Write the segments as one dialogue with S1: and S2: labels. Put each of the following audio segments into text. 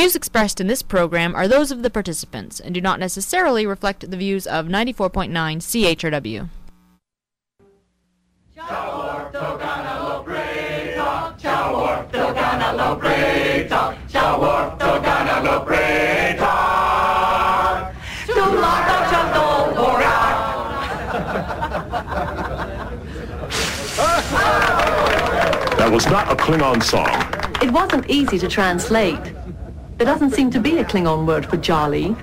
S1: views expressed in this program are those of the participants and do not necessarily reflect the views of 94.9 CHRW.
S2: That was not a Klingon song.
S3: It wasn't easy to translate. There doesn't seem to be a Klingon word for jolly.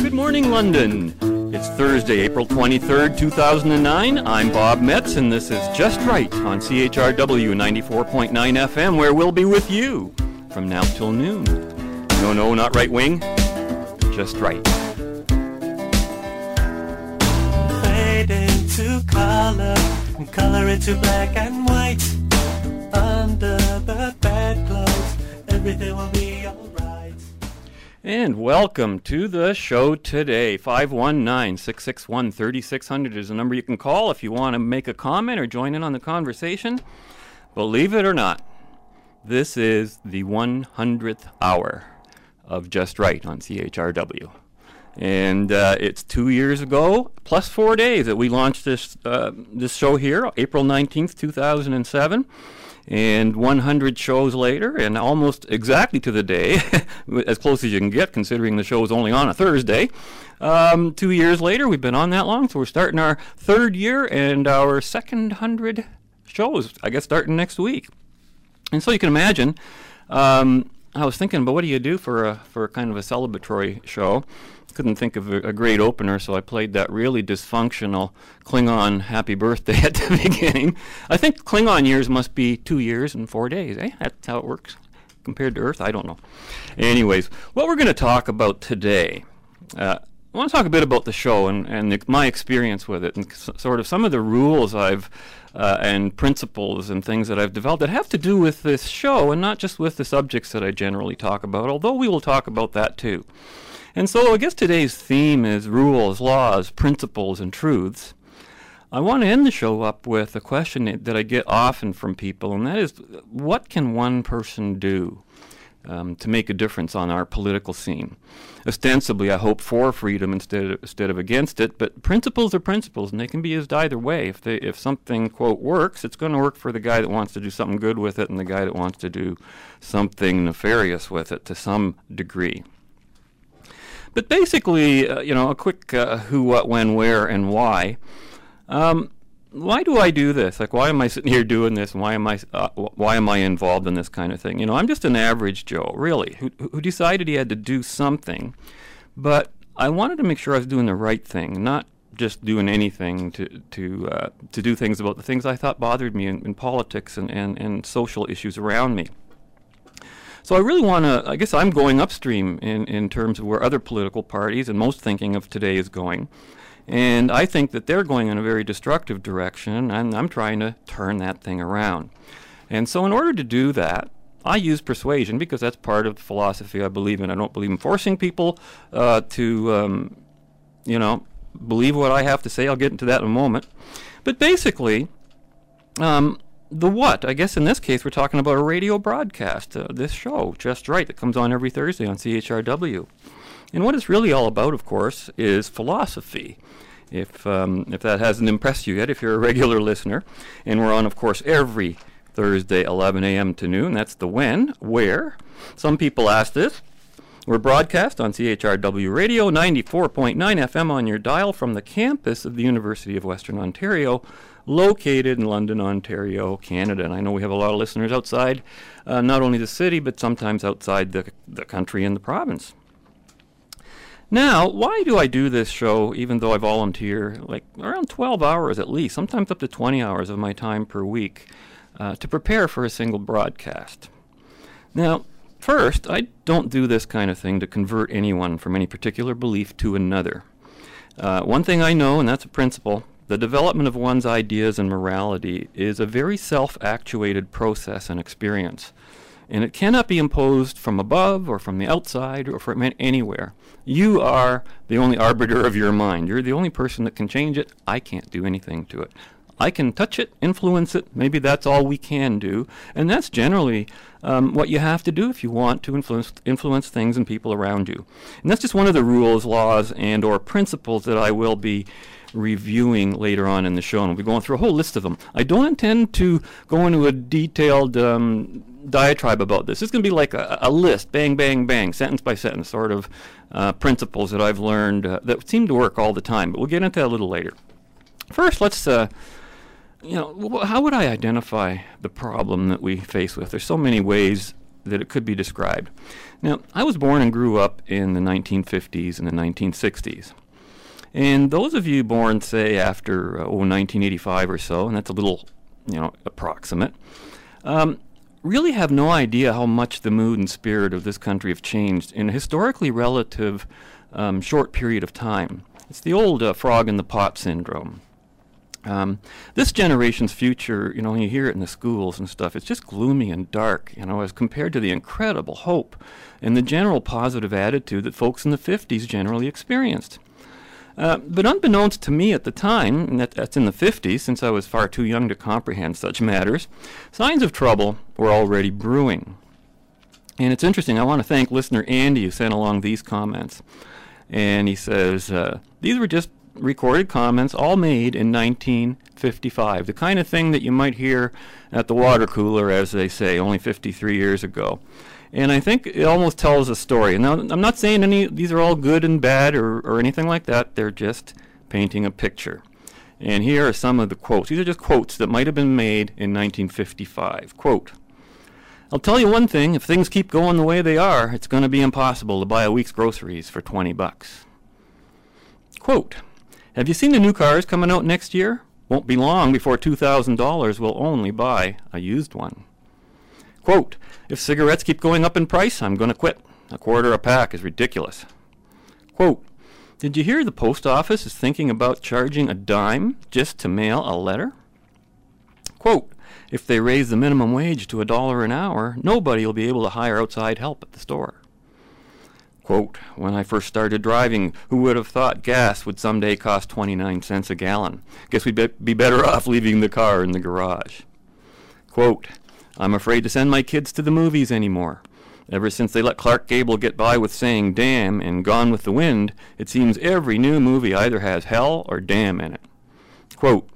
S4: Good morning, London. It's Thursday, April 23rd, 2009. I'm Bob Metz, and this is Just Right on CHRW 94.9 FM, where we'll be with you from now till noon. No, no, not right wing, just right.
S5: fade into color and color into black and white. Under the bedclothes, everything will be alright.
S4: And welcome to the show today. 519 661 3600 is the number you can call if you want to make a comment or join in on the conversation. Believe it or not, this is the 100th hour of Just Right on CHRW. And uh, it's two years ago, plus four days, that we launched this, uh, this show here, April 19th, 2007. And 100 shows later, and almost exactly to the day, as close as you can get, considering the show is only on a Thursday. Um, two years later, we've been on that long, so we're starting our third year and our second 100 shows, I guess, starting next week. And so you can imagine, um, I was thinking but what do you do for a, for a kind of a celebratory show. Couldn't think of a, a great opener, so I played that really dysfunctional Klingon happy birthday at the beginning. I think Klingon years must be two years and four days, eh? That's how it works compared to Earth. I don't know. Anyways, what we're going to talk about today. Uh, I want to talk a bit about the show and, and the, my experience with it and s- sort of some of the rules I've uh, and principles and things that I've developed that have to do with this show and not just with the subjects that I generally talk about, although we will talk about that too. And so I guess today's theme is rules, laws, principles, and truths. I want to end the show up with a question that I get often from people, and that is what can one person do um, to make a difference on our political scene? Ostensibly, I hope for freedom instead of, instead of against it, but principles are principles, and they can be used either way. If, they, if something, quote, works, it's going to work for the guy that wants to do something good with it and the guy that wants to do something nefarious with it to some degree. But basically, uh, you know, a quick uh, who, what, when, where, and why. Um, why do I do this? Like, why am I sitting here doing this? Why am I, uh, why am I involved in this kind of thing? You know, I'm just an average Joe, really, who, who decided he had to do something, but I wanted to make sure I was doing the right thing, not just doing anything to to uh, to do things about the things I thought bothered me in, in politics and, and, and social issues around me. So I really want to, I guess I'm going upstream in, in terms of where other political parties and most thinking of today is going. And I think that they're going in a very destructive direction, and I'm trying to turn that thing around. And so, in order to do that, I use persuasion because that's part of the philosophy I believe in. I don't believe in forcing people uh, to, um, you know, believe what I have to say. I'll get into that in a moment. But basically, um, the what? I guess in this case, we're talking about a radio broadcast, uh, this show, Just Right, that comes on every Thursday on CHRW. And what it's really all about, of course, is philosophy. If, um, if that hasn't impressed you yet, if you're a regular listener. And we're on, of course, every Thursday, 11 a.m. to noon. That's the when, where. Some people ask this. We're broadcast on CHRW Radio 94.9 FM on your dial from the campus of the University of Western Ontario, located in London, Ontario, Canada. And I know we have a lot of listeners outside uh, not only the city, but sometimes outside the, the country and the province. Now, why do I do this show even though I volunteer like around 12 hours at least, sometimes up to 20 hours of my time per week uh, to prepare for a single broadcast? Now, first, I don't do this kind of thing to convert anyone from any particular belief to another. Uh, one thing I know, and that's a principle the development of one's ideas and morality is a very self actuated process and experience. And it cannot be imposed from above or from the outside or from anywhere. You are the only arbiter of your mind. You're the only person that can change it. I can't do anything to it. I can touch it, influence it. Maybe that's all we can do, and that's generally um, what you have to do if you want to influence influence things and people around you. And that's just one of the rules, laws, and or principles that I will be reviewing later on in the show, and we'll be going through a whole list of them. I don't intend to go into a detailed um, diatribe about this. It's going to be like a, a, list, bang, bang, bang, sentence by sentence, sort of uh, principles that I've learned uh, that seem to work all the time. But we'll get into that a little later. First, let's, uh, you know, how would I identify the problem that we face with? There's so many ways that it could be described. Now, I was born and grew up in the 1950s and the 1960s. And those of you born, say, after uh, oh, 1985 or so, and that's a little, you know, approximate, um, really have no idea how much the mood and spirit of this country have changed in a historically relative um, short period of time. It's the old uh, frog in the pot syndrome. Um, this generation's future, you know, when you hear it in the schools and stuff, it's just gloomy and dark, you know, as compared to the incredible hope and the general positive attitude that folks in the 50s generally experienced. Uh, but unbeknownst to me at the time, and that, that's in the 50s, since I was far too young to comprehend such matters, signs of trouble were already brewing. And it's interesting, I want to thank listener Andy who sent along these comments. And he says, uh, These were just recorded comments, all made in 1955. The kind of thing that you might hear at the water cooler, as they say, only 53 years ago. And I think it almost tells a story. Now, I'm not saying any these are all good and bad or, or anything like that. They're just painting a picture. And here are some of the quotes. These are just quotes that might have been made in 1955. Quote, I'll tell you one thing, if things keep going the way they are, it's going to be impossible to buy a week's groceries for 20 bucks. Quote, Have you seen the new cars coming out next year? Won't be long before $2,000 will only buy a used one. Quote, if cigarettes keep going up in price, I'm going to quit. A quarter a pack is ridiculous. Quote, did you hear the post office is thinking about charging a dime just to mail a letter? Quote, if they raise the minimum wage to a dollar an hour, nobody will be able to hire outside help at the store. Quote, when I first started driving, who would have thought gas would someday cost 29 cents a gallon? Guess we'd be, be better off leaving the car in the garage. Quote, I'm afraid to send my kids to the movies anymore. Ever since they let Clark Gable get by with saying damn and Gone with the Wind, it seems every new movie either has hell or damn in it. Quote,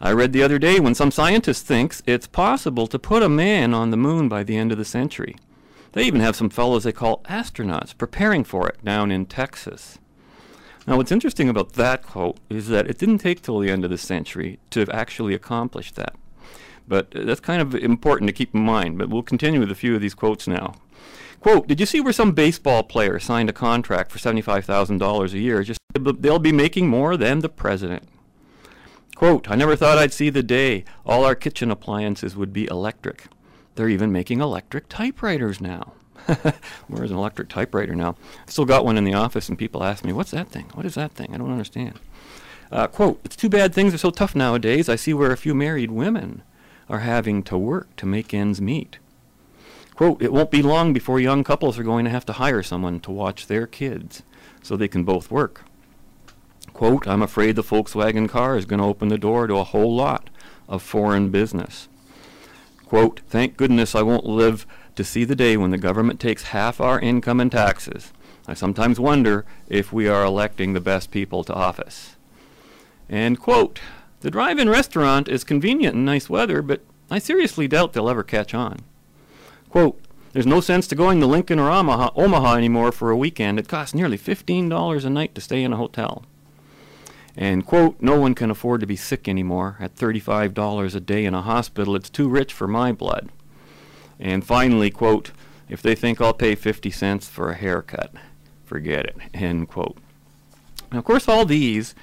S4: I read the other day when some scientist thinks it's possible to put a man on the moon by the end of the century. They even have some fellows they call astronauts preparing for it down in Texas. Now, what's interesting about that quote is that it didn't take till the end of the century to actually accomplish that. But uh, that's kind of important to keep in mind. But we'll continue with a few of these quotes now. Quote, did you see where some baseball player signed a contract for $75,000 a year? Just they'll be making more than the president. Quote, I never thought I'd see the day all our kitchen appliances would be electric. They're even making electric typewriters now. Where's an electric typewriter now? I still got one in the office, and people ask me, What's that thing? What is that thing? I don't understand. Uh, quote, It's too bad things are so tough nowadays. I see where a few married women are having to work to make ends meet. Quote, it won't be long before young couples are going to have to hire someone to watch their kids so they can both work. Quote, I'm afraid the Volkswagen car is going to open the door to a whole lot of foreign business. Quote, thank goodness I won't live to see the day when the government takes half our income in taxes. I sometimes wonder if we are electing the best people to office. And quote, the drive-in restaurant is convenient in nice weather, but I seriously doubt they'll ever catch on. Quote, there's no sense to going to Lincoln or Omaha, Omaha anymore for a weekend. It costs nearly $15 a night to stay in a hotel. And, quote, no one can afford to be sick anymore. At $35 a day in a hospital, it's too rich for my blood. And finally, quote, if they think I'll pay 50 cents for a haircut, forget it, end quote. Now, of course, all these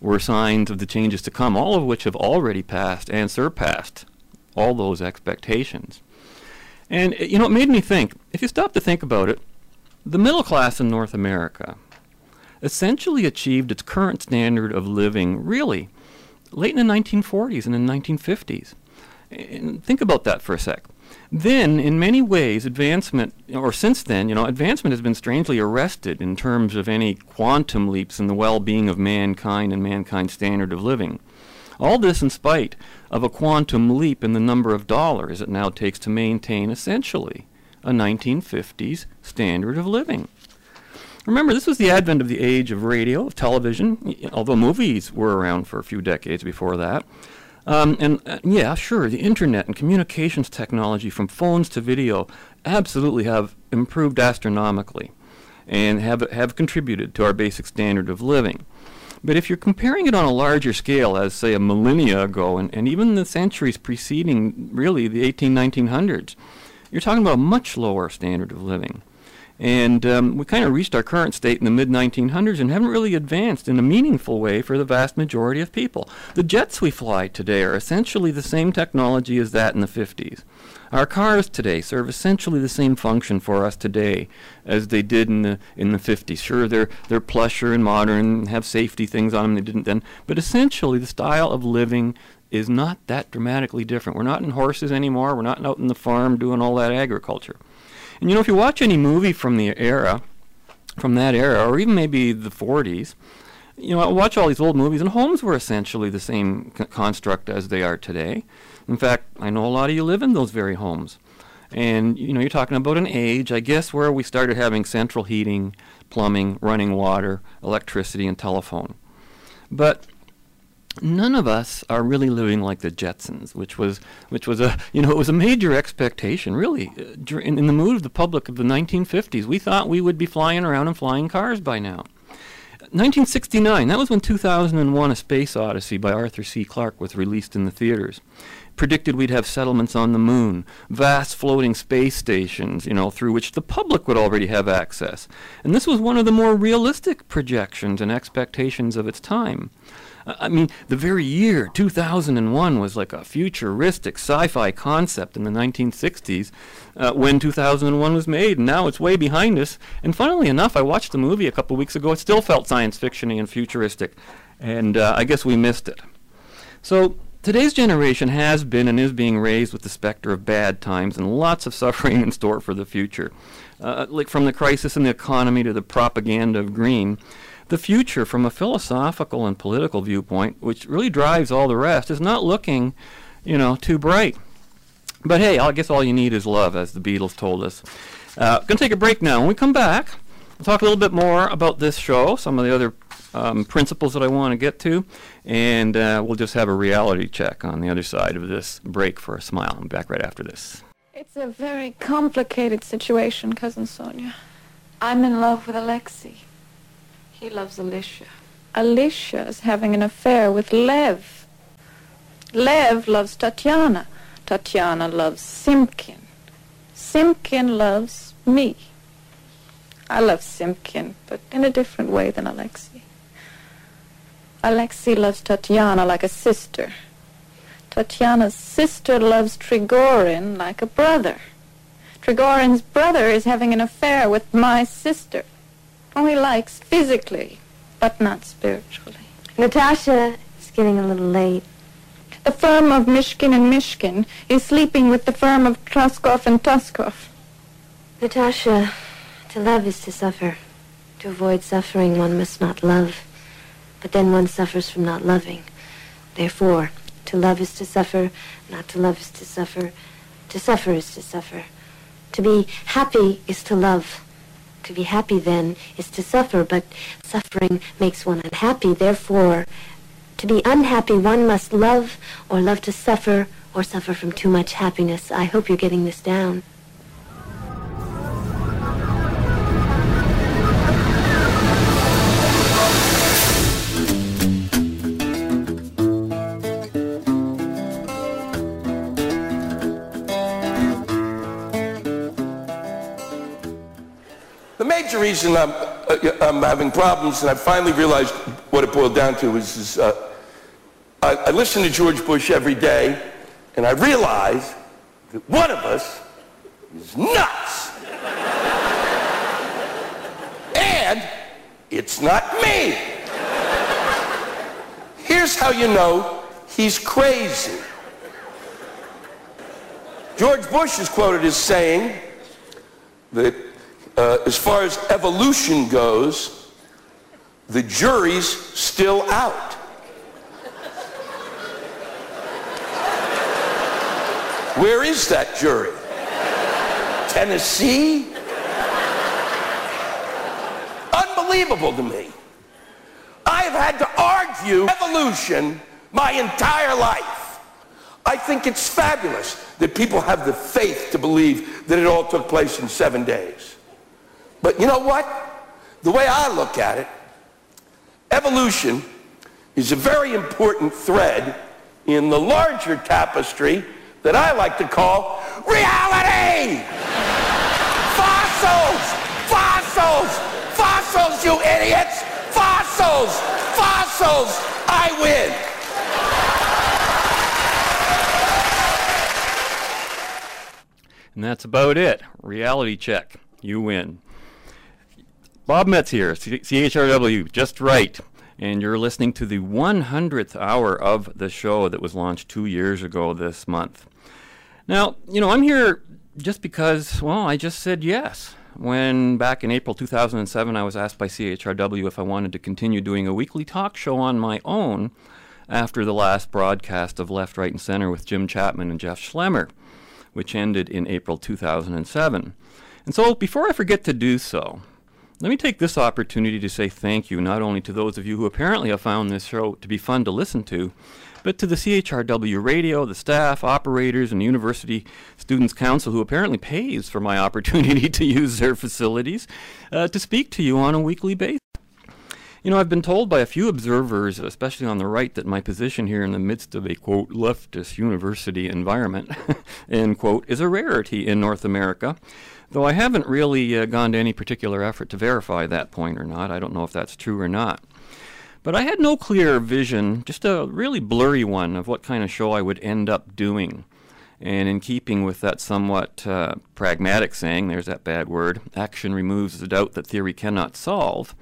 S4: were signs of the changes to come, all of which have already passed and surpassed all those expectations. And, you know, it made me think if you stop to think about it, the middle class in North America essentially achieved its current standard of living really late in the 1940s and in the 1950s. And think about that for a sec. Then, in many ways, advancement, or since then, you know, advancement has been strangely arrested in terms of any quantum leaps in the well being of mankind and mankind's standard of living. All this in spite of a quantum leap in the number of dollars it now takes to maintain essentially a 1950s standard of living. Remember, this was the advent of the age of radio, of television, although movies were around for a few decades before that. Um, and uh, yeah, sure, the internet and communications technology from phones to video absolutely have improved astronomically and have, have contributed to our basic standard of living. But if you're comparing it on a larger scale, as say a millennia ago, and, and even the centuries preceding really the 18, 1900s, you're talking about a much lower standard of living. And um, we kind of reached our current state in the mid 1900s and haven't really advanced in a meaningful way for the vast majority of people. The jets we fly today are essentially the same technology as that in the 50s. Our cars today serve essentially the same function for us today as they did in the in the 50s. Sure, they're they're plusher and modern, have safety things on them they didn't then, but essentially the style of living is not that dramatically different. We're not in horses anymore. We're not out in the farm doing all that agriculture. And you know, if you watch any movie from the era, from that era, or even maybe the 40s, you know, I watch all these old movies, and homes were essentially the same c- construct as they are today. In fact, I know a lot of you live in those very homes. And, you know, you're talking about an age, I guess, where we started having central heating, plumbing, running water, electricity, and telephone. But none of us are really living like the Jetsons, which was which was a you know it was a major expectation really uh, in, in the mood of the public of the 1950s. We thought we would be flying around in flying cars by now. 1969, that was when 2001 A Space Odyssey by Arthur C. Clarke was released in the theaters. Predicted we'd have settlements on the moon, vast floating space stations, you know, through which the public would already have access. And this was one of the more realistic projections and expectations of its time. I mean, the very year 2001 was like a futuristic sci-fi concept in the 1960s uh, when 2001 was made, and now it's way behind us. And funnily enough, I watched the movie a couple weeks ago. It still felt science fictiony and futuristic, and uh, I guess we missed it. So today's generation has been and is being raised with the specter of bad times and lots of suffering in store for the future, uh, like from the crisis in the economy to the propaganda of green the future from a philosophical and political viewpoint, which really drives all the rest, is not looking, you know, too bright. But hey, I guess all you need is love, as the Beatles told us. Uh, to take a break now. When we come back, we'll talk a little bit more about this show, some of the other um, principles that I want to get to, and uh, we'll just have a reality check on the other side of this break for a smile. I'm back right after this.
S6: It's a very complicated situation, Cousin Sonia. I'm in love with Alexei. He loves Alicia. Alicia is having an affair with Lev. Lev loves Tatiana. Tatiana loves Simkin. Simkin loves me. I love Simkin, but in a different way than Alexei. Alexei loves Tatiana like a sister. Tatiana's sister loves Trigorin like a brother. Trigorin's brother is having an affair with my sister. Only likes physically, but not spiritually.
S7: Natasha is getting a little late.
S6: The firm of Mishkin and Mishkin is sleeping with the firm of Truskov and Tuskov.
S7: Natasha, to love is to suffer. To avoid suffering, one must not love. But then one suffers from not loving. Therefore, to love is to suffer, not to love is to suffer. To suffer is to suffer. To be happy is to love. To be happy, then, is to suffer, but suffering makes one unhappy. Therefore, to be unhappy, one must love or love to suffer or suffer from too much happiness. I hope you're getting this down.
S8: Major reason I'm, uh, I'm having problems, and I finally realized what it boiled down to, is, is uh, I, I listen to George Bush every day, and I realize that one of us is nuts. and it's not me. Here's how you know he's crazy. George Bush is quoted as saying that uh, as far as evolution goes, the jury's still out. Where is that jury? Tennessee? Unbelievable to me. I have had to argue evolution my entire life. I think it's fabulous that people have the faith to believe that it all took place in seven days. But you know what? The way I look at it, evolution is a very important thread in the larger tapestry that I like to call reality! Fossils! Fossils! Fossils, you idiots! Fossils! Fossils! I win!
S4: And that's about it. Reality check. You win. Bob Metz here, CHRW, just right. And you're listening to the 100th hour of the show that was launched two years ago this month. Now, you know, I'm here just because, well, I just said yes. When back in April 2007, I was asked by CHRW if I wanted to continue doing a weekly talk show on my own after the last broadcast of Left, Right, and Center with Jim Chapman and Jeff Schlemmer, which ended in April 2007. And so, before I forget to do so, let me take this opportunity to say thank you not only to those of you who apparently have found this show to be fun to listen to, but to the CHRW radio, the staff, operators, and University Students' Council, who apparently pays for my opportunity to use their facilities uh, to speak to you on a weekly basis. You know, I've been told by a few observers, especially on the right, that my position here in the midst of a quote leftist university environment, end quote, is a rarity in North America. Though I haven't really uh, gone to any particular effort to verify that point or not. I don't know if that's true or not. But I had no clear vision, just a really blurry one, of what kind of show I would end up doing. And in keeping with that somewhat uh, pragmatic saying, there's that bad word, action removes the doubt that theory cannot solve.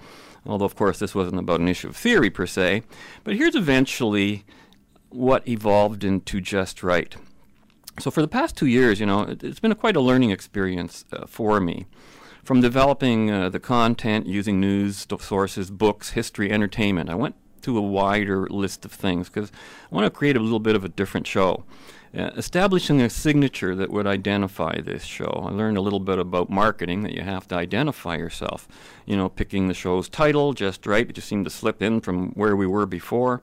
S4: Although, of course, this wasn't about an issue of theory per se. But here's eventually what evolved into Just Right. So, for the past two years, you know, it, has been a quite a learning experience uh, for me. From developing uh, the content using news sources, books, history, entertainment, I went to a wider list of things because I want to create a little bit of a different show. Uh, establishing a signature that would identify this show. I learned a little bit about marketing that you have to identify yourself. You know, picking the show's title just right. It just seemed to slip in from where we were before.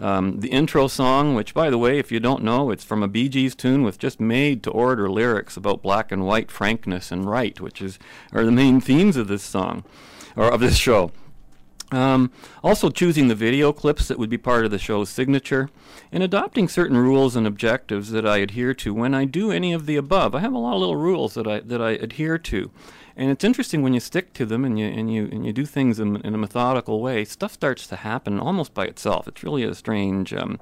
S4: Um, the intro song, which, by the way, if you don't know, it's from a Bee Gees tune with just made-to-order lyrics about black and white frankness and right, which is are the main themes of this song or of this show. Um, also, choosing the video clips that would be part of the show's signature, and adopting certain rules and objectives that I adhere to when I do any of the above. I have a lot of little rules that I that I adhere to, and it's interesting when you stick to them and you and you and you do things in, in a methodical way. Stuff starts to happen almost by itself. It's really a strange um,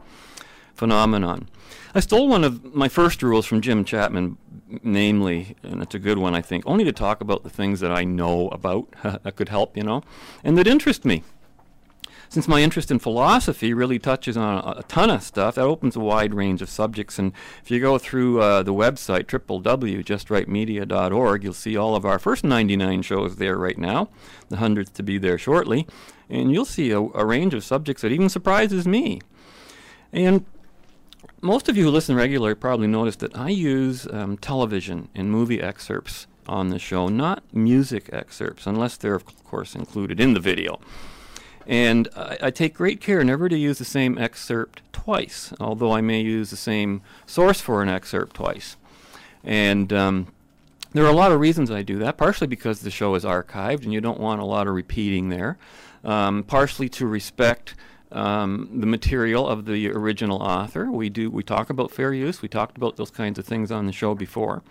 S4: phenomenon. I stole one of my first rules from Jim Chapman, namely, and it's a good one, I think, only to talk about the things that I know about that could help, you know, and that interest me. Since my interest in philosophy really touches on a, a ton of stuff, that opens a wide range of subjects. And if you go through uh, the website, www.justrightmedia.org, you'll see all of our first 99 shows there right now, the hundredth to be there shortly. And you'll see a, a range of subjects that even surprises me. And most of you who listen regularly probably noticed that I use um, television and movie excerpts on the show, not music excerpts, unless they're, of course, included in the video. And I, I, take great care never to use the same excerpt twice, although I may use the same source for an excerpt twice. And um, there are a lot of reasons I do that, partially because the show is archived and you don't want a lot of repeating there, um, partially to respect um, the material of the original author. We do we talk about fair use. We talked about those kinds of things on the show before,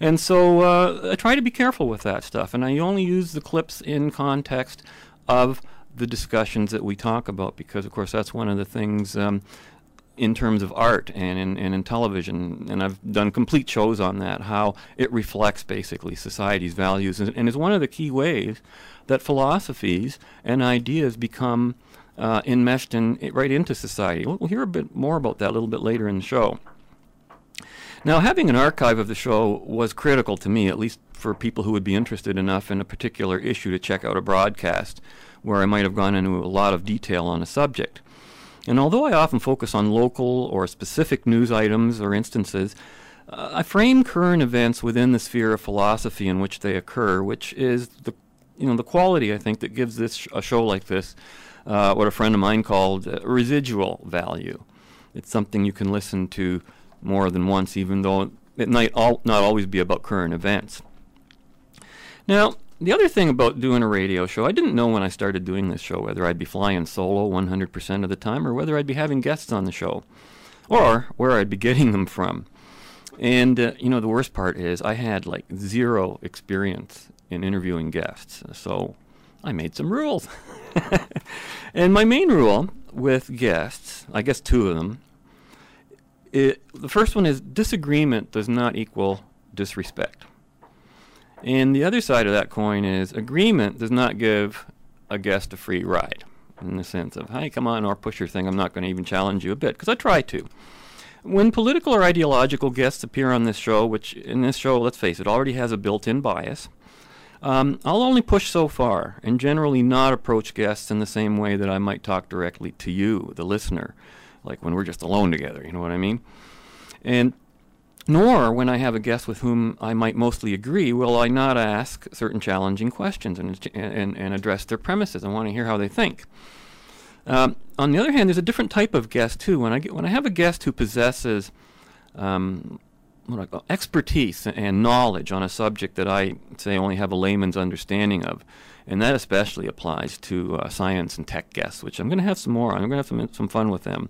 S4: and so uh, I try to be careful with that stuff. And I only use the clips in context of the discussions that we talk about because, of course, that's one of the things. Um, in terms of art and in, and in television, and I've done complete shows on that, how it reflects basically society's values, and, and is one of the key ways that philosophies and ideas become uh, enmeshed in, right into society. We'll, we'll hear a bit more about that a little bit later in the show. Now, having an archive of the show was critical to me, at least for people who would be interested enough in a particular issue to check out a broadcast where I might have gone into a lot of detail on a subject. And although I often focus on local or specific news items or instances, uh, I frame current events within the sphere of philosophy in which they occur, which is the you know the quality I think that gives this sh- a show like this uh, what a friend of mine called uh, residual value. It's something you can listen to more than once, even though it might not always be about current events. Now, the other thing about doing a radio show, I didn't know when I started doing this show whether I'd be flying solo 100% of the time or whether I'd be having guests on the show or where I'd be getting them from. And, uh, you know, the worst part is I had like zero experience in interviewing guests. So I made some rules. and my main rule with guests, I guess two of them, it, the first one is disagreement does not equal disrespect. And the other side of that coin is agreement does not give a guest a free ride in the sense of, hey, come on, or push your thing. I'm not going to even challenge you a bit because I try to. When political or ideological guests appear on this show, which in this show, let's face it, already has a built in bias, um, I'll only push so far and generally not approach guests in the same way that I might talk directly to you, the listener, like when we're just alone together, you know what I mean? And nor when I have a guest with whom I might mostly agree will I not ask certain challenging questions and, and, and address their premises. I want to hear how they think. Um, on the other hand, there's a different type of guest too. When I get, when I have a guest who possesses um, what I call expertise and knowledge on a subject that I say only have a layman's understanding of, and that especially applies to uh, science and tech guests, which I'm going to have some more. I'm going to have some some fun with them.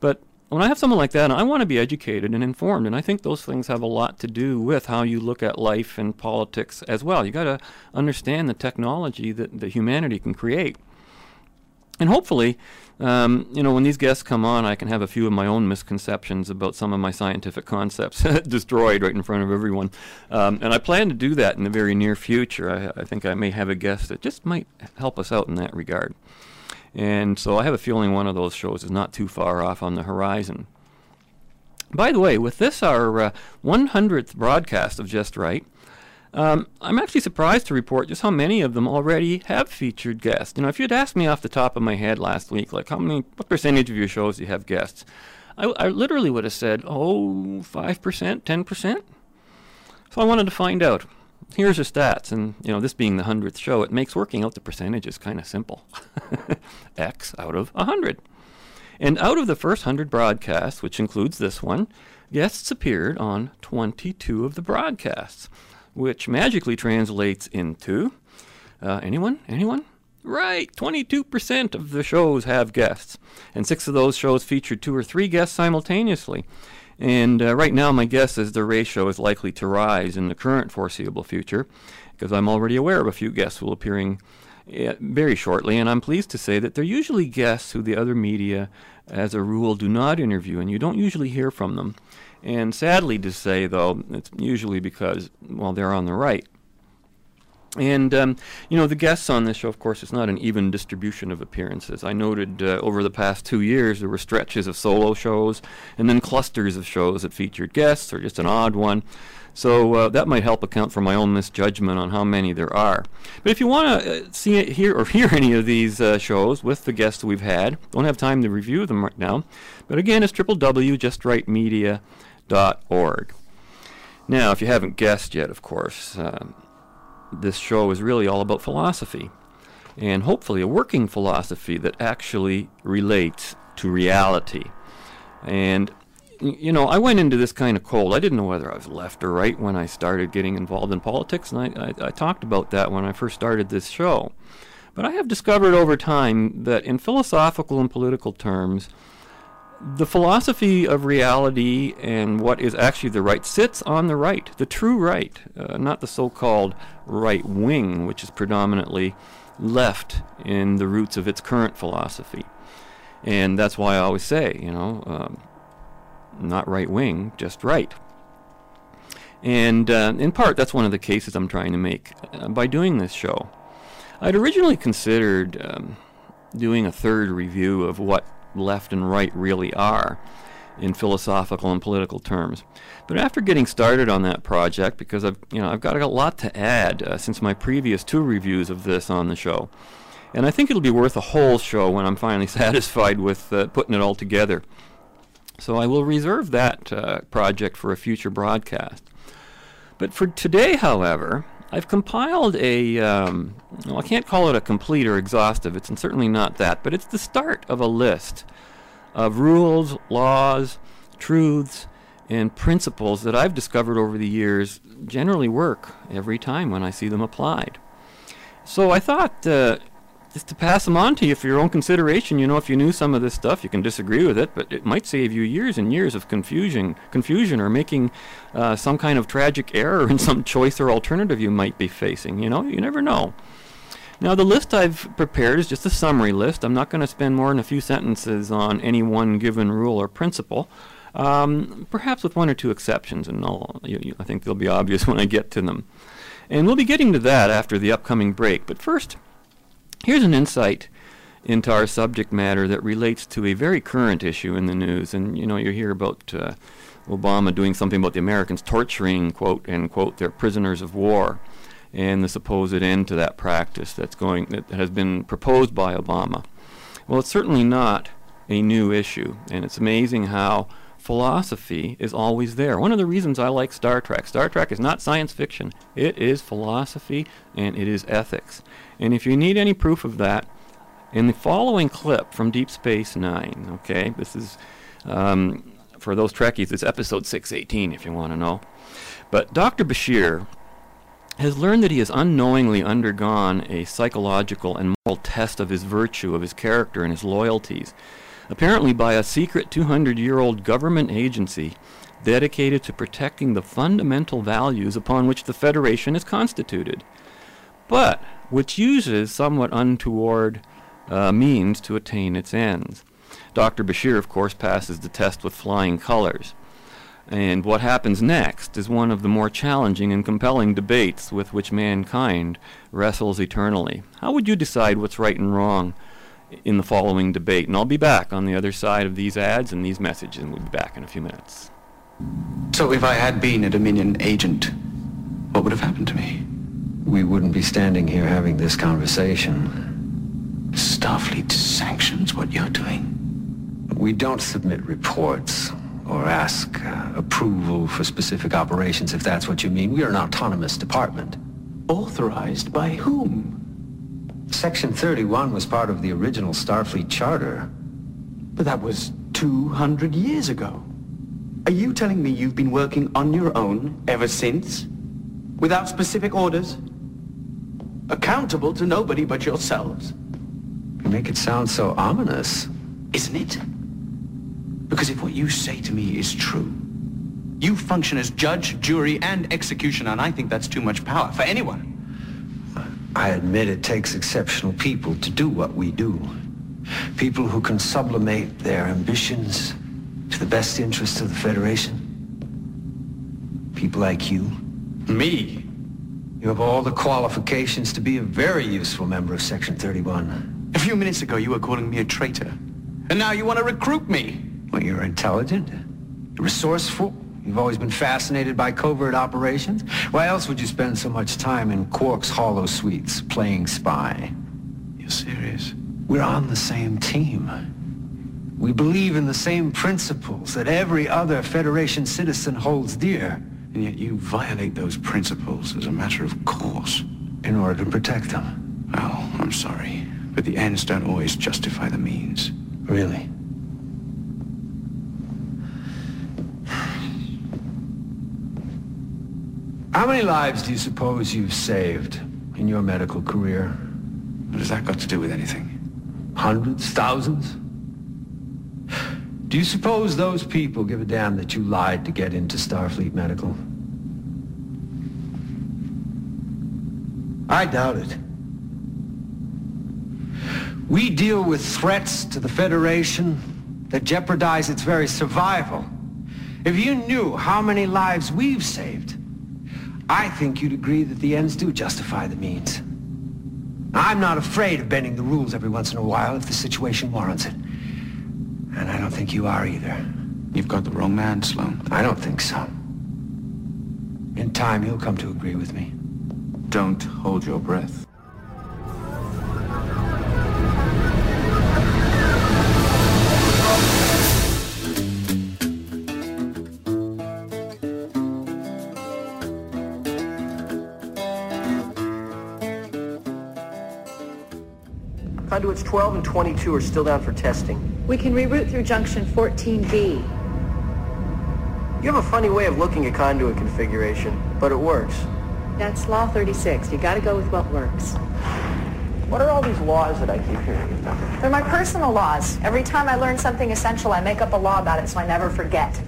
S4: But when I have someone like that, I want to be educated and informed, and I think those things have a lot to do with how you look at life and politics as well. You got to understand the technology that, that humanity can create, and hopefully um, you know, when these guests come on, I can have a few of my own misconceptions about some of my scientific concepts destroyed right in front of everyone. Um, and I plan to do that in the very near future. I, I, think I may have a guest that just might help us out in that regard. And so I have a feeling one of those shows is not too far off on the horizon. By the way, with this, our uh, 100th broadcast of Just Right, um, I'm actually surprised to report just how many of them already have featured guests. You know, if you'd asked me off the top of my head last week, like how many, what percentage of your shows do you have guests? I, I literally would have said, oh, 5%, 10%. So I wanted to find out. Here's the stats, and you know, this being the hundredth show, it makes working out the percentages kind of simple. X out of a hundred. And out of the first hundred broadcasts, which includes this one, guests appeared on 22 of the broadcasts which magically translates into uh, anyone? Anyone? Right, 22% of the shows have guests, and six of those shows featured two or three guests simultaneously. And uh, right now, my guess is the ratio is likely to rise in the current foreseeable future, because I'm already aware of a few guests who will appearing uh, very shortly, and I'm pleased to say that they're usually guests who the other media, as a rule, do not interview, and you don't usually hear from them. And sadly to say, though, it's usually because, well, they're on the right. And, um, you know, the guests on this show, of course, it's not an even distribution of appearances. I noted uh, over the past two years there were stretches of solo shows and then clusters of shows that featured guests or just an odd one. So uh, that might help account for my own misjudgment on how many there are. But if you want to uh, see it, hear or hear any of these uh, shows with the guests we've had, don't have time to review them right now. But again, it's www.justrightmedia.com org. Now, if you haven't guessed yet, of course, um, this show is really all about philosophy, and hopefully a working philosophy that actually relates to reality. And you know, I went into this kind of cold. I didn't know whether I was left or right when I started getting involved in politics, and I, I, I talked about that when I first started this show. But I have discovered over time that in philosophical and political terms, the philosophy of reality and what is actually the right sits on the right, the true right, uh, not the so called right wing, which is predominantly left in the roots of its current philosophy. And that's why I always say, you know, um, not right wing, just right. And uh, in part, that's one of the cases I'm trying to make uh, by doing this show. I'd originally considered um, doing a third review of what left and right really are in philosophical and political terms. But after getting started on that project, because I've you know I've got a lot to add uh, since my previous two reviews of this on the show, and I think it'll be worth a whole show when I'm finally satisfied with uh, putting it all together. So I will reserve that uh, project for a future broadcast. But for today, however, I've compiled a, um, well, I can't call it a complete or exhaustive, it's certainly not that, but it's the start of a list of rules, laws, truths, and principles that I've discovered over the years generally work every time when I see them applied. So I thought uh, just to pass them on to you for your own consideration. You know, if you knew some of this stuff, you can disagree with it, but it might save you years and years of confusion, confusion, or making uh, some kind of tragic error in some choice or alternative you might be facing. You know, you never know. Now, the list I've prepared is just a summary list. I'm not going to spend more than a few sentences on any one given rule or principle, um, perhaps with one or two exceptions, and you, you, I think they'll be obvious when I get to them. And we'll be getting to that after the upcoming break. But first, here's an insight into our subject matter that relates to a very current issue in the news. And you know, you hear about uh, Obama doing something about the Americans torturing, quote, end quote, their prisoners of war, and the supposed end to that practice that's going that has been proposed by Obama. Well, it's certainly not a new issue, and it's amazing how philosophy is always there. One of the reasons I like Star Trek, Star Trek is not science fiction. It is philosophy and it is ethics. And if you need any proof of that, in the following clip from Deep Space Nine, okay, this is um, for those Trekkies, it's episode 618 if you want to know. But Dr. Bashir has learned that he has unknowingly undergone a psychological and moral test of his virtue, of his character, and his loyalties apparently by a secret 200 year old government agency dedicated to protecting the fundamental values upon which the Federation is constituted, but which uses somewhat untoward uh, means to attain its ends. Dr. Bashir, of course, passes the test with flying colors. And what happens next is one of the more challenging and compelling debates with which mankind wrestles eternally. How would you decide what's right and wrong in the following debate. And I'll be back on the other side of these ads and these messages, and we'll be back in a few minutes.
S9: So if I had been a Dominion agent, what would have happened to me?
S10: We wouldn't be standing here having this conversation.
S9: Starfleet sanctions what you're doing.
S10: We don't submit reports or ask uh, approval for specific operations, if that's what you mean. We are an autonomous department.
S9: Authorized by whom?
S10: Section 31 was part of the original Starfleet Charter.
S9: But that was 200 years ago. Are you telling me you've been working on your own ever since? Without specific orders? Accountable to nobody but yourselves?
S10: You make it sound so ominous.
S9: Isn't it? Because if what you say to me is true, you function as judge, jury, and executioner, and I think that's too much power for anyone.
S10: I admit it takes exceptional people to do what we do. People who can sublimate their ambitions to the best interests of the Federation. People like you.
S9: Me?
S10: You have all the qualifications to be a very useful member of Section 31.
S9: A few minutes ago, you were calling me a traitor. And now you want to recruit me.
S10: Well, you're intelligent, resourceful, You've always been fascinated by covert operations? Why else would you spend so much time in Quark's holosuites playing spy?
S9: You're serious?
S10: We're on the same team. We believe in the same principles that every other Federation citizen holds dear.
S9: And yet you violate those principles as a matter of course.
S10: In order to protect them.
S9: Oh, I'm sorry. But the ends don't always justify the means.
S10: Really? How many lives do you suppose you've saved in your medical career?
S9: What has that got to do with anything?
S10: Hundreds? Thousands? Do you suppose those people give a damn that you lied to get into Starfleet Medical? I doubt it. We deal with threats to the Federation that jeopardize its very survival. If you knew how many lives we've saved, I think you'd agree that the ends do justify the means. I'm not afraid of bending the rules every once in a while if the situation warrants it. And I don't think you are either.
S9: You've got the wrong man, Sloan.
S10: I don't think so. In time, you'll come to agree with me.
S9: Don't hold your breath.
S11: Conduits 12 and 22 are still down for testing.
S12: We can reroute through junction 14B.
S11: You have a funny way of looking at conduit configuration, but it works.
S12: That's Law 36. You gotta go with what works.
S11: What are all these laws that I keep hearing about?
S12: They're my personal laws. Every time I learn something essential, I make up a law about it so I never forget.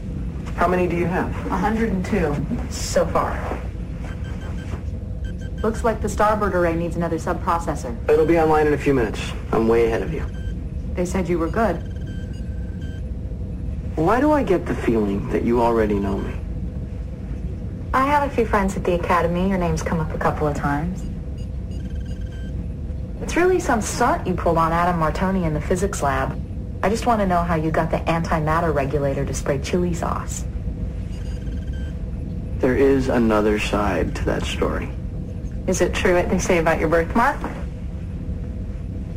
S11: How many do you have?
S12: 102 so far. Looks like the starboard array needs another subprocessor.
S11: It'll be online in a few minutes. I'm way ahead of you.
S12: They said you were good.
S11: Why do I get the feeling that you already know me?
S12: I have a few friends at the academy. Your name's come up a couple of times. It's really some stunt you pulled on Adam Martoni in the physics lab. I just want to know how you got the antimatter regulator to spray chili sauce.
S11: There is another side to that story.
S12: Is it true what they say about your birthmark?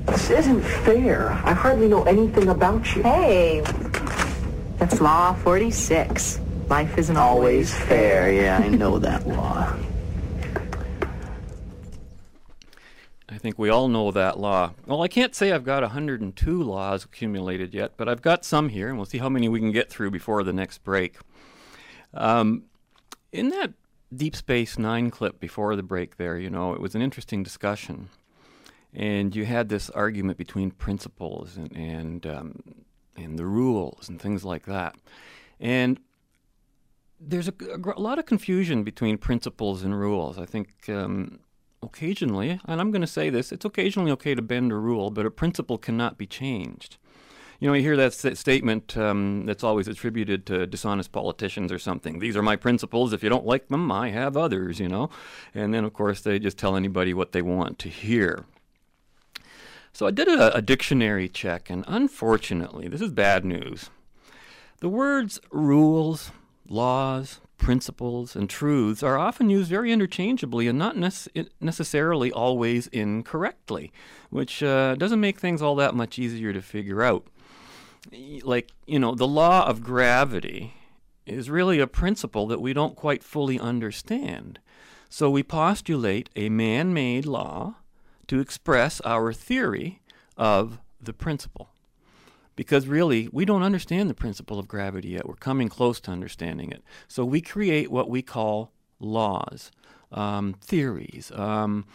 S11: This isn't fair. I hardly know anything about you.
S12: Hey, that's Law 46. Life isn't
S11: Always fair. Yeah, I know that law.
S4: I think we all know that law. Well, I can't say I've got 102 laws accumulated yet, but I've got some here, and we'll see how many we can get through before the next break. Um, in that Deep Space Nine clip before the break, there, you know, it was an interesting discussion, and you had this argument between principles and and um, and the rules and things like that, and there's a, a, lot of confusion between principles and rules. I think um, occasionally, and I'm going to say this, it's occasionally okay to bend a rule, but a principle cannot be changed. You know, you hear that st- statement um, that's always attributed to dishonest politicians or something. These are my principles. If you don't like them, I have others, you know. And then, of course, they just tell anybody what they want to hear. So I did a, a dictionary check, and unfortunately, this is bad news. The words rules, laws, principles, and truths are often used very interchangeably and not nece- necessarily always incorrectly, which uh, doesn't make things all that much easier to figure out. Like, you know, the law of gravity is really a principle that we don't quite fully understand. So we postulate a man made law to express our theory of the principle because really we don't understand the principle of gravity yet. We're coming close to understanding it. So we create what we call laws, um, theories, um,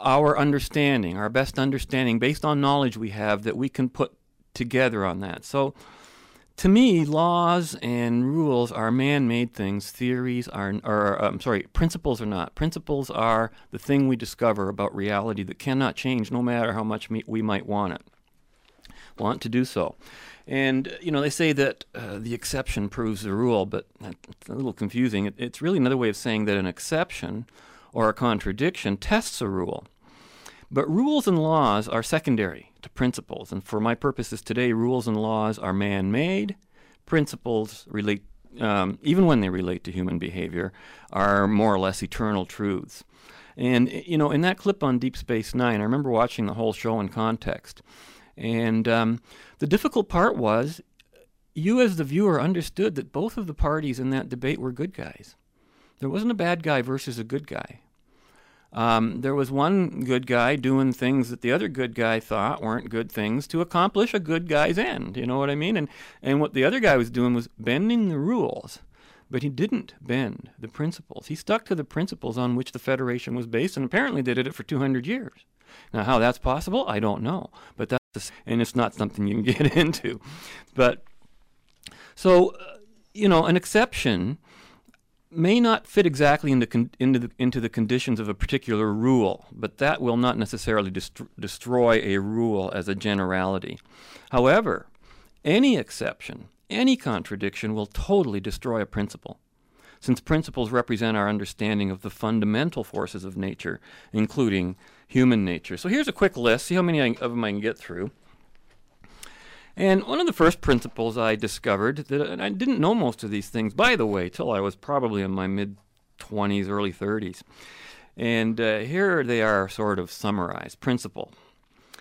S4: our understanding, our best understanding based on knowledge we have that we can put together on that. So to me, laws and rules are man-made things. Theories are, or I'm sorry, principles are not. Principles are the thing we discover about reality that cannot change, no matter how much we might want it want to do so. And, you know, they say that uh, the exception proves the rule, but it's a little confusing. It, it's really another way of saying that an exception or a contradiction tests a rule. But rules and laws are secondary to principles. And for my purposes today, rules and laws are man made. Principles relate, um, even when they relate to human behavior, are more or less eternal truths. And, you know, in that clip on Deep Space Nine, I remember watching the whole show in context. And um, the difficult part was you, as the viewer, understood that both of the parties in that debate were good guys. There wasn't a bad guy versus a good guy. Um, there was one good guy doing things that the other good guy thought weren't good things to accomplish a good guy's end. You know what I mean? And and what the other guy was doing was bending the rules, but he didn't bend the principles. He stuck to the principles on which the Federation was based, and apparently they did it for 200 years. Now, how that's possible, I don't know, but and it's not something you can get into. But so, uh, you know, an exception may not fit exactly into con- into the, into the conditions of a particular rule, but that will not necessarily dest- destroy a rule as a generality. However, any exception, any contradiction will totally destroy a principle since principles represent our understanding of the fundamental forces of nature, including human nature. So here's a quick list. See how many of them I can get through. And one of the first principles I discovered that and I didn't know most of these things, by the way, till I was probably in my mid 20s, early 30s. And uh, here they are sort of summarized. Principle.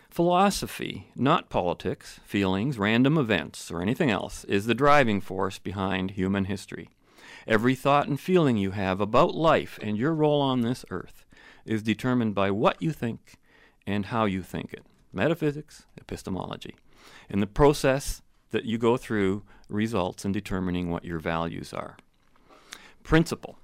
S4: Philosophy, not politics, feelings, random events, or anything else, is the driving force behind human history. Every thought and feeling you have about life and your role on this earth is determined by what you think and how you think it. metaphysics, epistemology. And the process that you go through results in determining what your values are. Principle.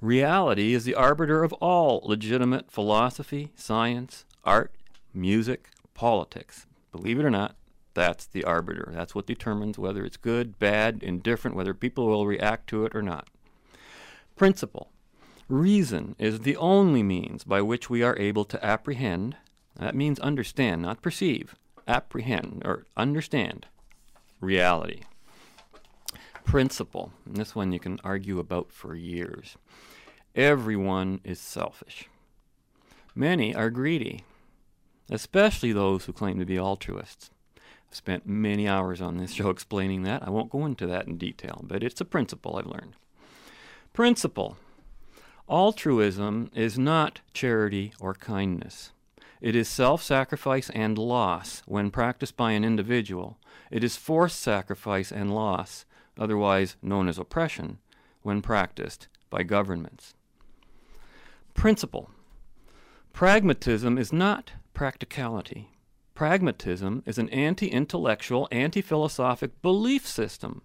S4: Reality is the arbiter of all legitimate philosophy, science, art, music, politics. Believe it or not, that's the arbiter. That's what determines whether it's good, bad, indifferent, whether people will react to it or not. Principle. Reason is the only means by which we are able to apprehend, that means understand, not perceive, apprehend or understand reality. Principle, and this one you can argue about for years. Everyone is selfish. Many are greedy, especially those who claim to be altruists. I've spent many hours on this show explaining that. I won't go into that in detail, but it's a principle I've learned. Principle altruism is not charity or kindness. It is self sacrifice and loss when practiced by an individual. It is forced sacrifice and loss, otherwise known as oppression, when practiced by governments. Principle Pragmatism is not practicality. Pragmatism is an anti intellectual, anti philosophic belief system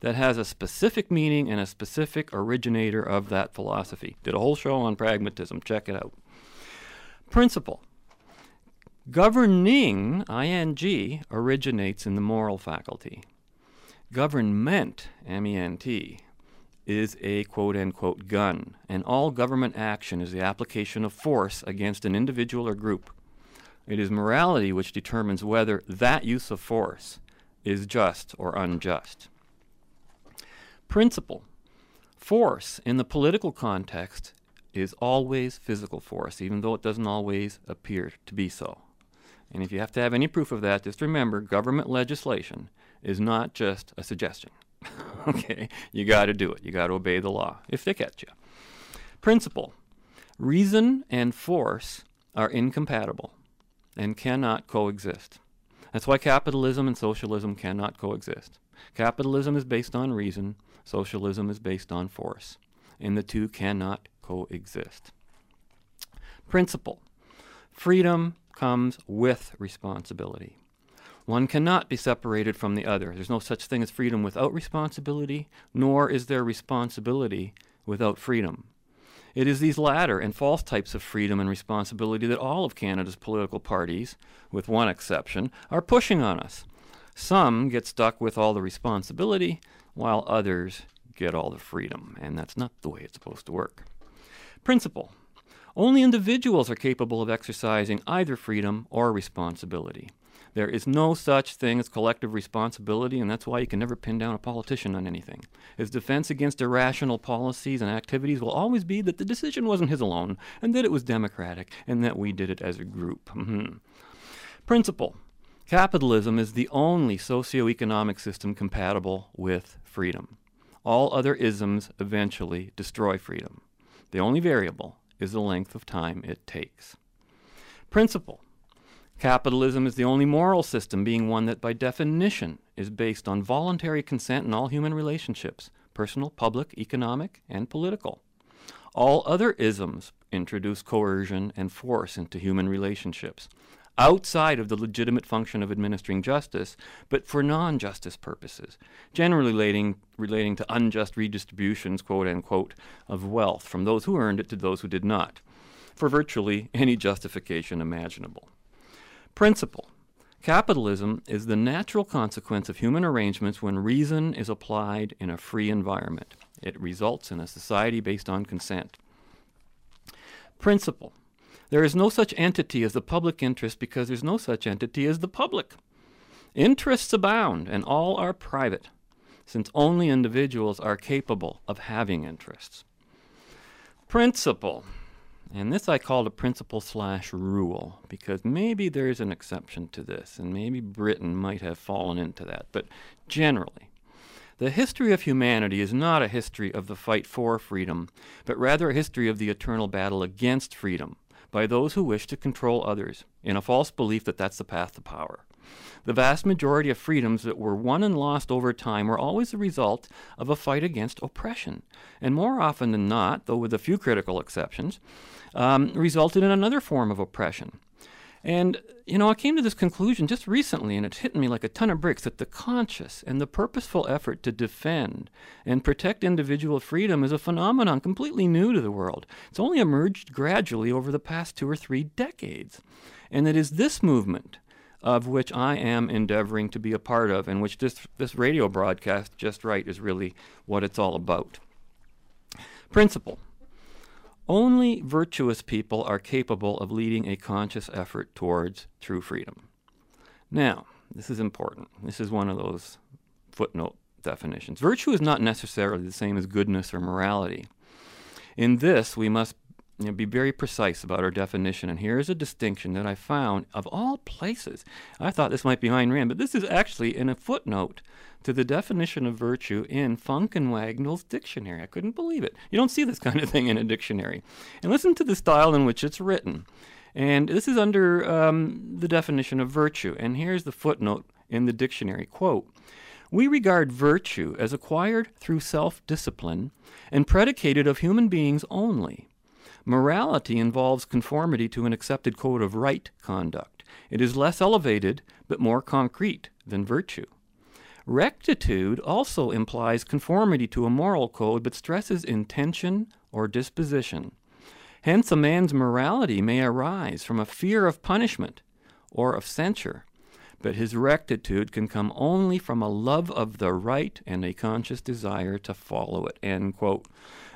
S4: that has a specific meaning and a specific originator of that philosophy. Did a whole show on pragmatism. Check it out. Principle Governing, ing, originates in the moral faculty. Government, M-E-N-T, is a quote unquote gun, and all government action is the application of force against an individual or group. It is morality which determines whether that use of force is just or unjust. Principle. Force in the political context is always physical force, even though it doesn't always appear to be so. And if you have to have any proof of that, just remember government legislation is not just a suggestion. okay? You got to do it. You got to obey the law if they catch you. Principle reason and force are incompatible and cannot coexist. That's why capitalism and socialism cannot coexist. Capitalism is based on reason, socialism is based on force, and the two cannot coexist. Principle freedom comes with responsibility. One cannot be separated from the other. There's no such thing as freedom without responsibility, nor is there responsibility without freedom. It is these latter and false types of freedom and responsibility that all of Canada's political parties, with one exception, are pushing on us. Some get stuck with all the responsibility, while others get all the freedom, and that's not the way it's supposed to work. Principle only individuals are capable of exercising either freedom or responsibility. There is no such thing as collective responsibility, and that's why you can never pin down a politician on anything. His defense against irrational policies and activities will always be that the decision wasn't his alone, and that it was democratic, and that we did it as a group. Mm-hmm. Principle Capitalism is the only socio-economic system compatible with freedom. All other isms eventually destroy freedom. The only variable is the length of time it takes. Principle Capitalism is the only moral system, being one that by definition is based on voluntary consent in all human relationships personal, public, economic, and political. All other isms introduce coercion and force into human relationships outside of the legitimate function of administering justice, but for non justice purposes, generally relating, relating to unjust redistributions, quote unquote, of wealth from those who earned it to those who did not, for virtually any justification imaginable. Principle Capitalism is the natural consequence of human arrangements when reason is applied in a free environment. It results in a society based on consent. Principle there is no such entity as the public interest because there's no such entity as the public. Interests abound, and all are private, since only individuals are capable of having interests. Principle. And this I call a principle slash rule because maybe there's an exception to this, and maybe Britain might have fallen into that. But generally, the history of humanity is not a history of the fight for freedom, but rather a history of the eternal battle against freedom by those who wish to control others, in a false belief that that's the path to power. The vast majority of freedoms that were won and lost over time were always the result of a fight against oppression, and more often than not, though with a few critical exceptions, um, resulted in another form of oppression. And, you know, I came to this conclusion just recently, and it's hitting me like a ton of bricks that the conscious and the purposeful effort to defend and protect individual freedom is a phenomenon completely new to the world. It's only emerged gradually over the past two or three decades. And it is this movement of which I am endeavoring to be a part of, and which this, this radio broadcast, Just Right, is really what it's all about. Principle. Only virtuous people are capable of leading a conscious effort towards true freedom. Now, this is important. This is one of those footnote definitions. Virtue is not necessarily the same as goodness or morality. In this, we must you know, be very precise about our definition. And here's a distinction that I found of all places. I thought this might be Ayn Rand, but this is actually in a footnote to the definition of virtue in Funk and Wagnall's dictionary. I couldn't believe it. You don't see this kind of thing in a dictionary. And listen to the style in which it's written. And this is under um, the definition of virtue. And here's the footnote in the dictionary quote, we regard virtue as acquired through self discipline and predicated of human beings only. Morality involves conformity to an accepted code of right conduct. It is less elevated but more concrete than virtue. Rectitude also implies conformity to a moral code but stresses intention or disposition. Hence, a man's morality may arise from a fear of punishment or of censure, but his rectitude can come only from a love of the right and a conscious desire to follow it. End quote.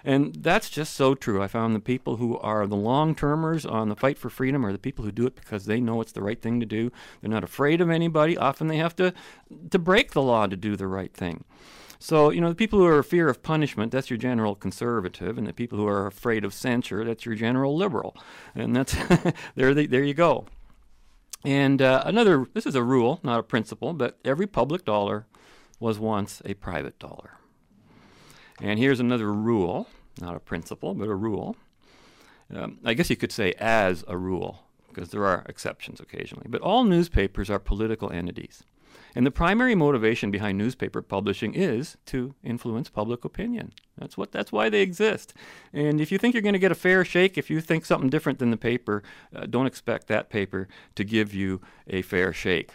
S4: And that's just so true. I found the people who are the long termers on the fight for freedom are the people who do it because they know it's the right thing to do. They're not afraid of anybody. Often they have to, to break the law to do the right thing. So, you know, the people who are fear of punishment, that's your general conservative, and the people who are afraid of censure, that's your general liberal. And that's, there, there you go. And uh, another, this is a rule, not a principle, but every public dollar was once a private dollar. And here's another rule not a principle, but a rule. Um, I guess you could say as a rule, because there are exceptions occasionally. But all newspapers are political entities. And the primary motivation behind newspaper publishing is to influence public opinion. That's what. That's why they exist. And if you think you're going to get a fair shake, if you think something different than the paper, uh, don't expect that paper to give you a fair shake.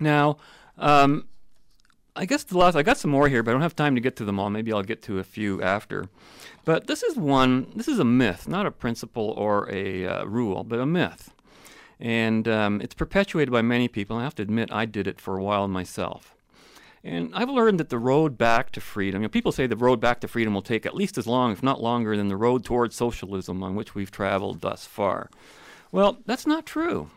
S4: Now, um, I guess the last I got some more here, but I don't have time to get to them all. Maybe I'll get to a few after. But this is one. This is a myth, not a principle or a uh, rule, but a myth, and um, it's perpetuated by many people. I have to admit, I did it for a while myself. And I've learned that the road back to freedom, you know, people say the road back to freedom will take at least as long, if not longer, than the road towards socialism on which we've traveled thus far. Well, that's not true.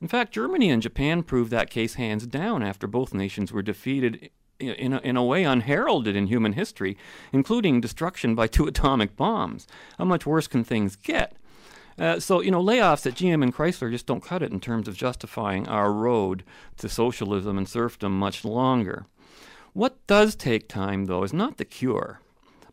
S4: In fact, Germany and Japan proved that case hands down after both nations were defeated in a, in a way unheralded in human history, including destruction by two atomic bombs. How much worse can things get? Uh, so, you know, layoffs at GM and Chrysler just don't cut it in terms of justifying our road to socialism and serfdom much longer. What does take time, though, is not the cure,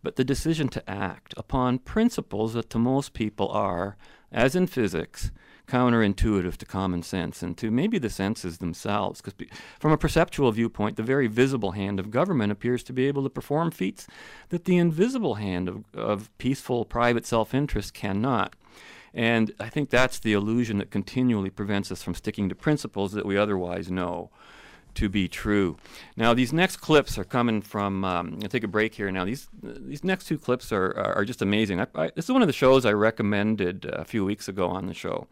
S4: but the decision to act upon principles that to most people are, as in physics, counterintuitive to common sense and to maybe the senses themselves. Because from a perceptual viewpoint, the very visible hand of government appears to be able to perform feats that the invisible hand of, of peaceful private self interest cannot. And I think that's the illusion that continually prevents us from sticking to principles that we otherwise know to be true. Now, these next clips are coming from. Um, I'll take a break here now. These these next two clips are are, are just amazing. I, I, this is one of the shows I recommended a few weeks ago on the show,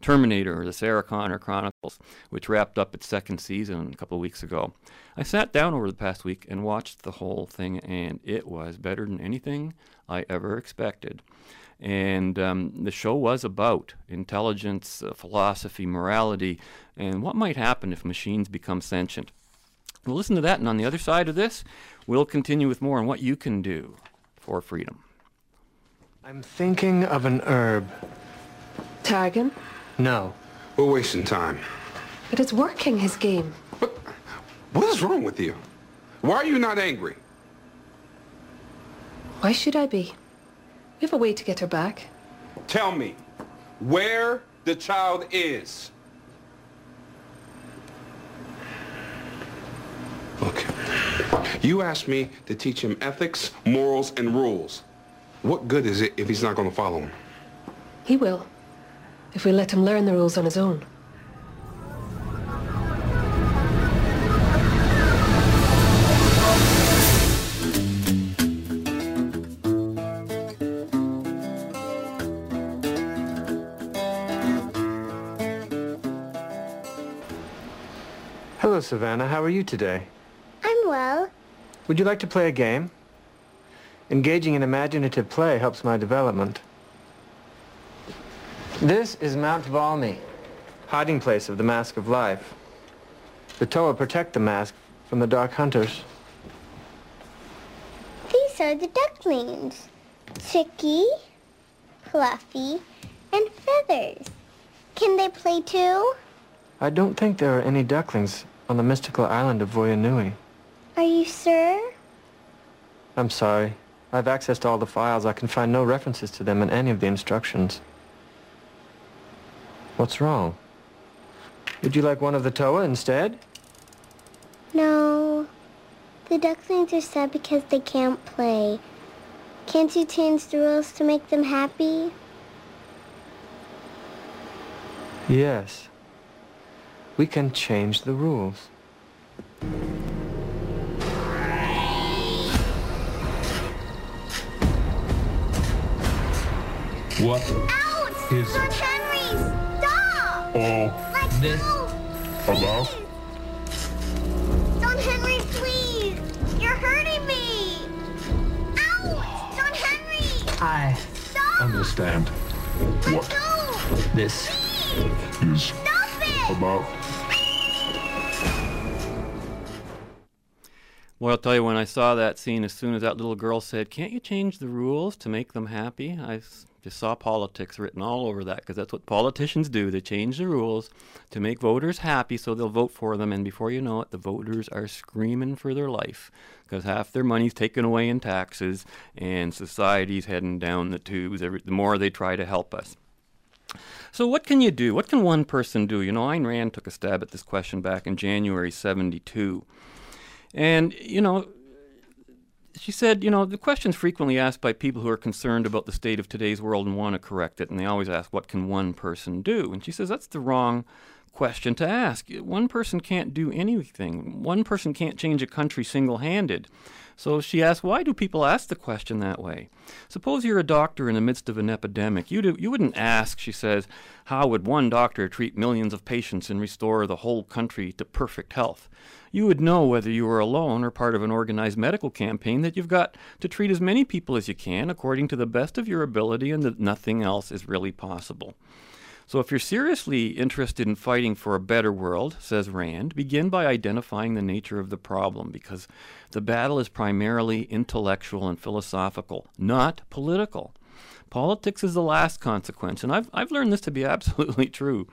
S4: Terminator, the Sarah Connor Chronicles, which wrapped up its second season a couple of weeks ago. I sat down over the past week and watched the whole thing, and it was better than anything I ever expected. And um, the show was about intelligence, uh, philosophy, morality, and what might happen if machines become sentient. We'll listen to that, and on the other side of this, we'll continue with more on what you can do for freedom.
S10: I'm thinking of an herb.
S13: Tarragon?
S10: No.
S14: We're wasting time.
S13: But it's working, his game.
S14: What, What is wrong with you? Why are you not angry?
S13: Why should I be? We have a way to get her back.
S14: Tell me where the child is. Look, you asked me to teach him ethics, morals, and rules. What good is it if he's not going to follow them?
S13: He will. if we let him learn the rules on his own.
S15: Savannah. How are you today?
S16: I'm well.
S15: Would you like to play a game? Engaging in imaginative play helps my development. This is Mount Valmai, hiding place of the Mask of Life. The Toa protect the mask from the Dark Hunters.
S16: These are the ducklings. Chicky, Fluffy, and Feathers. Can they play too?
S15: I don't think there are any ducklings on the mystical island of Voya Nui.
S16: Are you sure?
S15: I'm sorry. I've accessed all the files. I can find no references to them in any of the instructions. What's wrong? Would you like one of the Toa instead?
S16: No. The ducklings are sad because they can't play. Can't you change the rules to make them happy?
S15: Yes. We can change the rules.
S2: What
S16: Ouch!
S2: is
S16: John Henry, stop!
S2: all
S16: Let
S2: this
S16: go!
S2: about?
S16: John Henry, please! You're hurting me! Ouch! John Henry!
S2: I understand what
S15: this
S2: is about.
S4: Well, I'll tell you, when I saw that scene, as soon as that little girl said, Can't you change the rules to make them happy? I just saw politics written all over that because that's what politicians do. They change the rules to make voters happy so they'll vote for them. And before you know it, the voters are screaming for their life because half their money's taken away in taxes and society's heading down the tubes every, the more they try to help us. So, what can you do? What can one person do? You know, Ayn Rand took a stab at this question back in January 72. And, you know, she said, you know, the question's frequently asked by people who are concerned about the state of today's world and want to correct it. And they always ask, what can one person do? And she says, that's the wrong question to ask. One person can't do anything, one person can't change a country single handed. So she asked, why do people ask the question that way? Suppose you're a doctor in the midst of an epidemic. You, you wouldn't ask, she says, how would one doctor treat millions of patients and restore the whole country to perfect health? You would know whether you were alone or part of an organized medical campaign that you've got to treat as many people as you can according to the best of your ability and that nothing else is really possible. So, if you're seriously interested in fighting for a better world, says Rand, begin by identifying the nature of the problem because the battle is primarily intellectual and philosophical, not political. Politics is the last consequence, and I've, I've learned this to be absolutely true.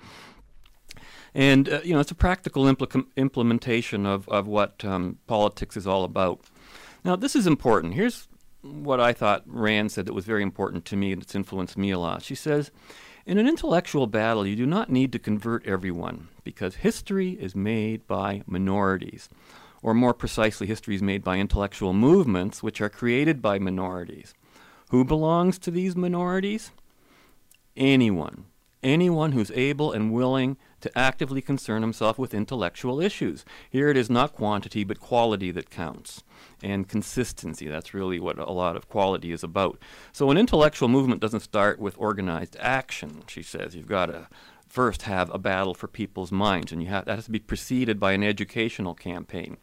S4: And, uh, you know, it's a practical impl- implementation of, of what um, politics is all about. Now, this is important. Here's what I thought Rand said that was very important to me and it's influenced me a lot. She says, in an intellectual battle, you do not need to convert everyone because history is made by minorities. Or more precisely, history is made by intellectual movements which are created by minorities. Who belongs to these minorities? Anyone. Anyone who's able and willing to actively concern himself with intellectual issues. Here it is not quantity but quality that counts. And consistency. That's really what a lot of quality is about. So an intellectual movement doesn't start with organized action, she says. You've got to first have a battle for people's minds, and you have, that has to be preceded by an educational campaign.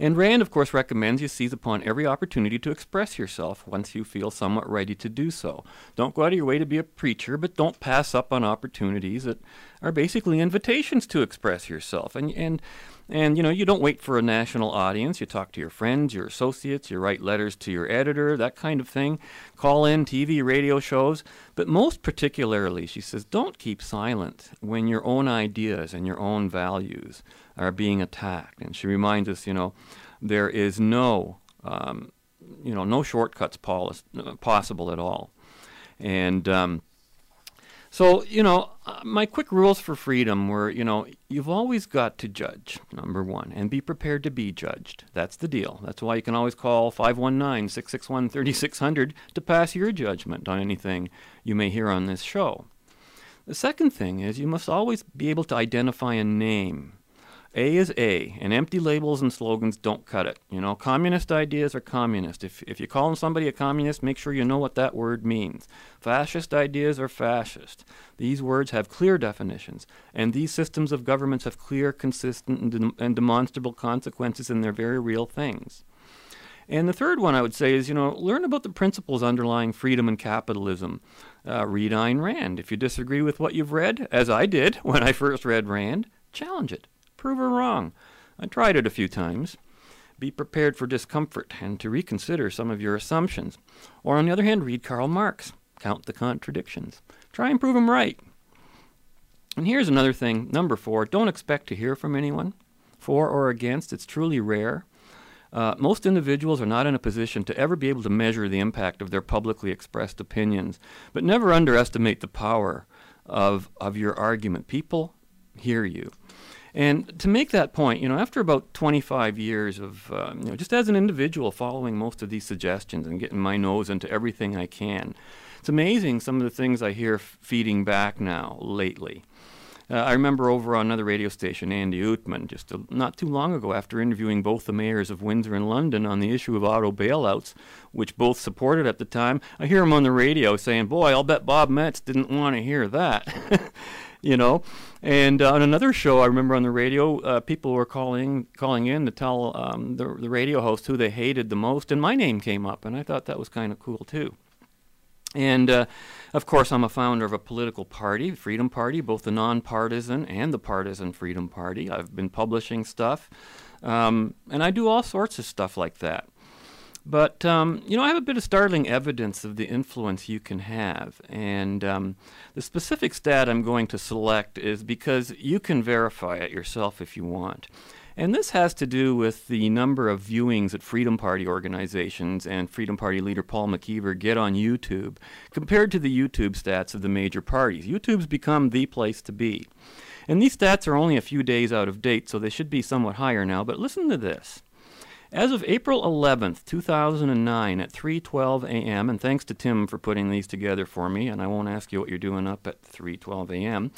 S4: And Rand, of course, recommends you seize upon every opportunity to express yourself once you feel somewhat ready to do so. Don't go out of your way to be a preacher, but don't pass up on opportunities that are basically invitations to express yourself. And, and, and you know, you don't wait for a national audience. You talk to your friends, your associates, you write letters to your editor, that kind of thing. Call in TV, radio shows. But most particularly, she says, don't keep silent when your own ideas and your own values are being attacked. And she reminds us, you know, there is no, um, you know, no shortcuts poli- possible at all. And um, so, you know, uh, my quick rules for freedom were, you know, you've always got to judge, number one, and be prepared to be judged. That's the deal. That's why you can always call 519 661 3600 to pass your judgment on anything you may hear on this show. The second thing is you must always be able to identify a name. A is A, and empty labels and slogans don't cut it. You know, communist ideas are communist. If, if you're calling somebody a communist, make sure you know what that word means. Fascist ideas are fascist. These words have clear definitions, and these systems of governments have clear, consistent, and, de- and demonstrable consequences, and they're very real things. And the third one I would say is, you know, learn about the principles underlying freedom and capitalism. Uh, read Ayn Rand. If you disagree with what you've read, as I did when I first read Rand, challenge it. Prove her wrong. I tried it a few times. Be prepared for discomfort and to reconsider some of your assumptions. Or, on the other hand, read Karl Marx. Count the contradictions. Try and prove them right. And here's another thing. Number four, don't expect to hear from anyone. For or against, it's truly rare. Uh, most individuals are not in a position to ever be able to measure the impact of their publicly expressed opinions, but never underestimate the power of, of your argument. People hear you. And to make that point, you know, after about 25 years of, uh, you know, just as an individual following most of these suggestions and getting my nose into everything I can, it's amazing some of the things I hear feeding back now lately. Uh, I remember over on another radio station, Andy Oudman, just a, not too long ago, after interviewing both the mayors of Windsor and London on the issue of auto bailouts, which both supported at the time, I hear him on the radio saying, Boy, I'll bet Bob Metz didn't want to hear that. you know. And uh, on another show, I remember on the radio, uh, people were calling calling in to tell um, the, the radio host who they hated the most, and my name came up, and I thought that was kind of cool too. And uh, of course, I'm a founder of a political party, Freedom Party, both the nonpartisan and the partisan Freedom Party. I've been publishing stuff, um, and I do all sorts of stuff like that. But, um, you know, I have a bit of startling evidence of the influence you can have. And um, the specific stat I'm going to select is because you can verify it yourself if you want. And this has to do with the number of viewings that Freedom Party organizations and Freedom Party leader Paul McKeever get on YouTube compared to the YouTube stats of the major parties. YouTube's become the place to be. And these stats are only a few days out of date, so they should be somewhat higher now. But listen to this. As of April 11th, 2009, at 3:12 a.m., and thanks to Tim for putting these together for me, and I won't ask you what you're doing up at 3:12 a.m.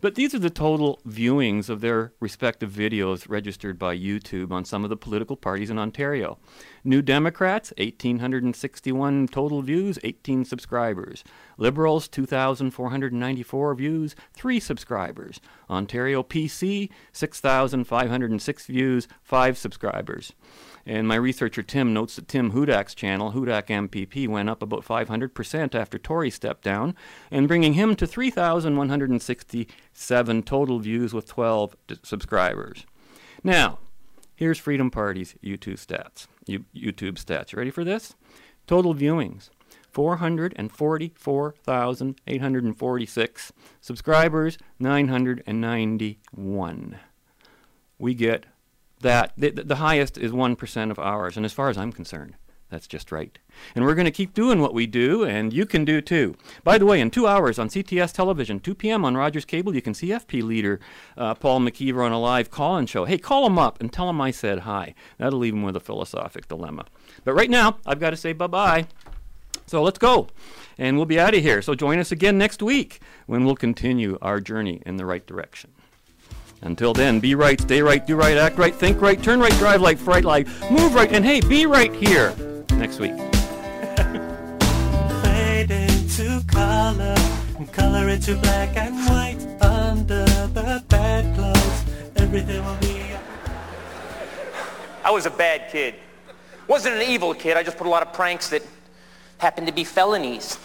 S4: But these are the total viewings of their respective videos registered by YouTube on some of the political parties in Ontario. New Democrats, 1,861 total views, 18 subscribers. Liberals, 2,494 views, 3 subscribers. Ontario PC, 6,506 views, 5 subscribers. And my researcher Tim notes that Tim Hudak's channel, Hudak MPP, went up about 500% after Tory stepped down, and bringing him to 3,167 total views with 12 d- subscribers. Now, here's Freedom Party's YouTube stats. U- YouTube stats. You ready for this? Total viewings. 444,846. Subscribers, 991. We get that the, the highest is 1% of ours. And as far as I'm concerned, that's just right. And we're going to keep doing what we do, and you can do too. By the way, in two hours on CTS television, 2 p.m. on Rogers Cable, you can see FP leader uh, Paul McKeever on a live call in show. Hey, call him up and tell him I said hi. That'll leave him with a philosophic dilemma. But right now, I've got to say bye bye. So let's go. And we'll be out of here. So join us again next week when we'll continue our journey in the right direction. Until then, be right, stay right, do right, act right, think right, turn right, drive like fright like, move right, and hey, be right here next week.
S5: Fade into color color into black and white under the bedclothes. Everything will be.
S17: I was a bad kid. Wasn't an evil kid. I just put a lot of pranks that happened to be felonies.